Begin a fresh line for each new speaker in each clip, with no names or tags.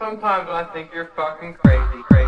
Sometimes I think you're fucking crazy, crazy,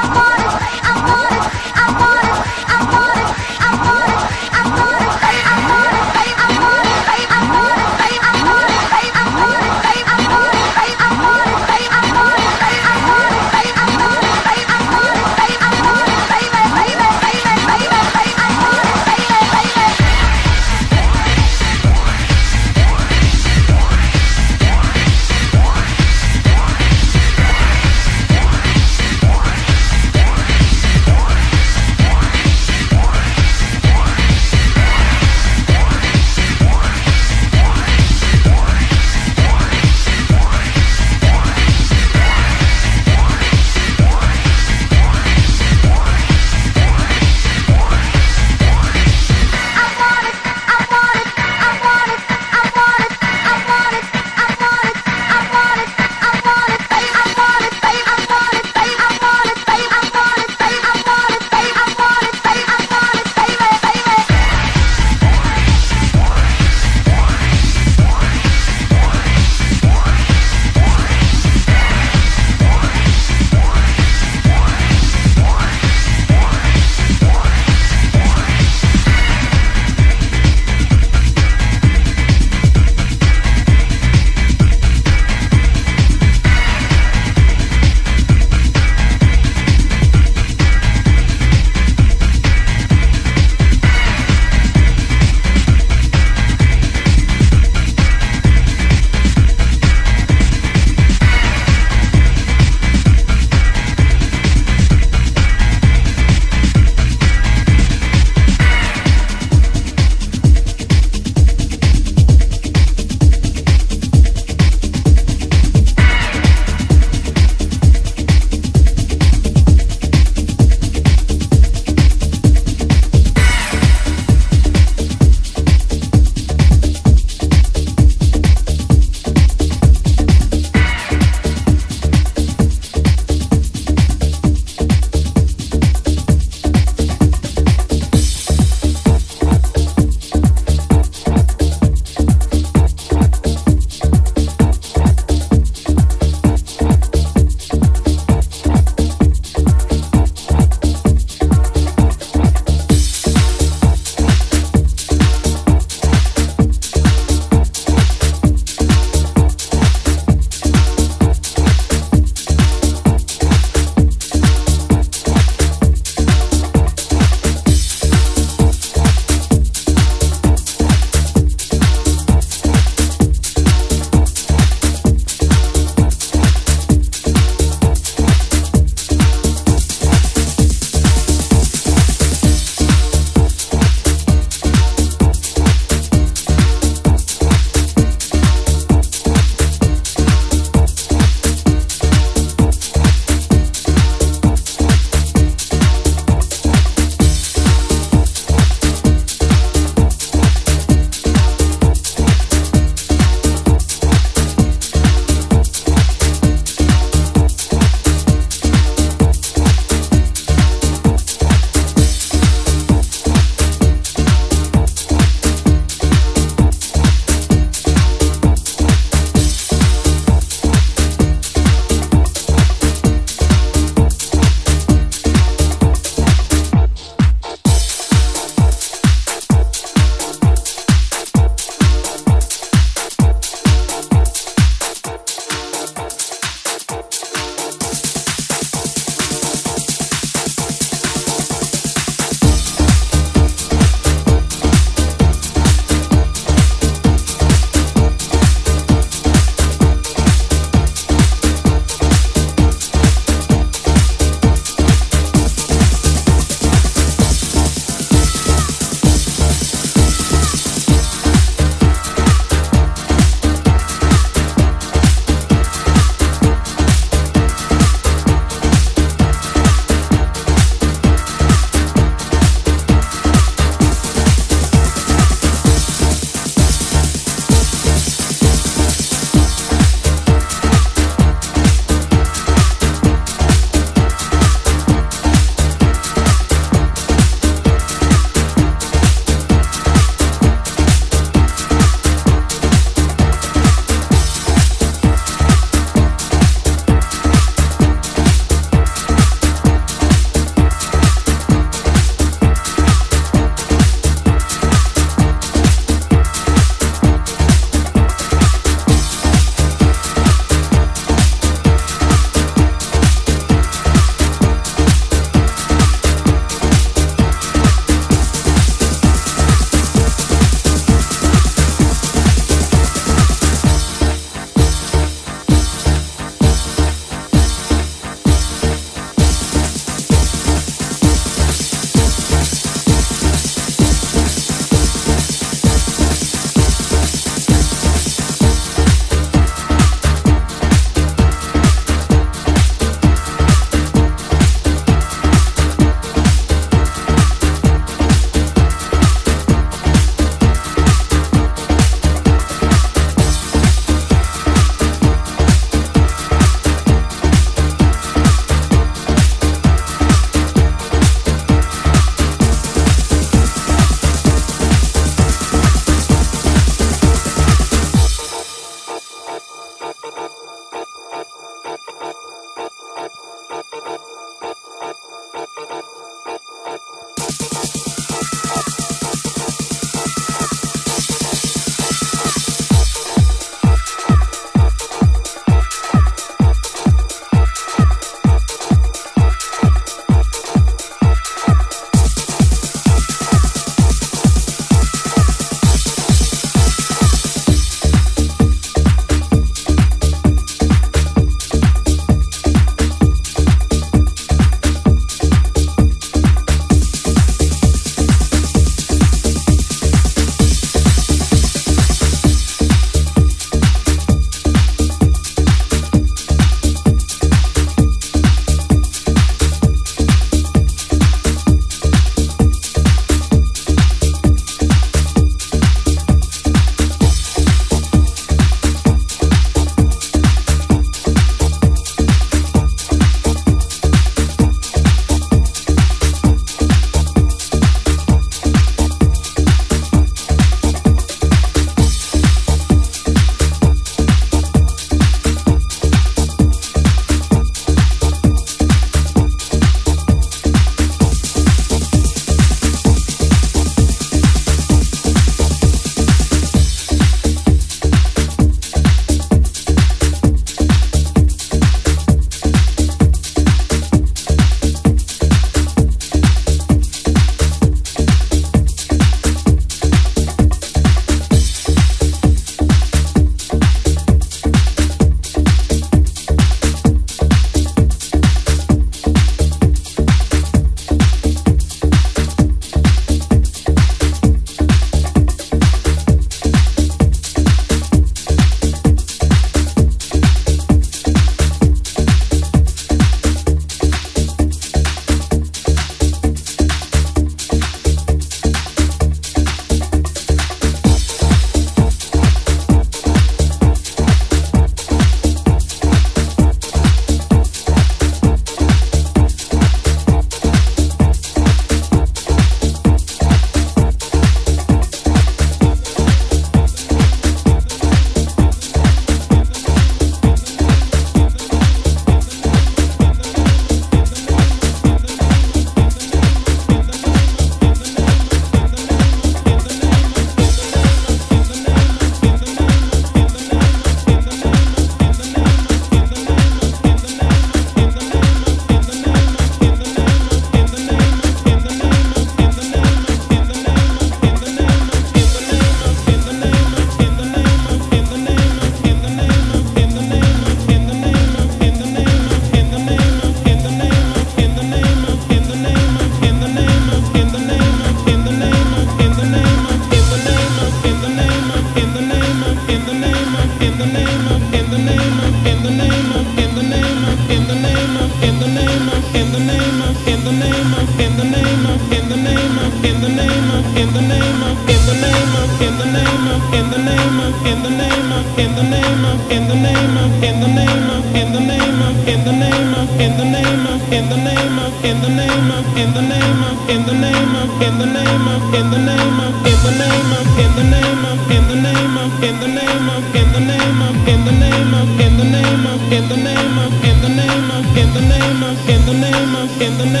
in the name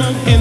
of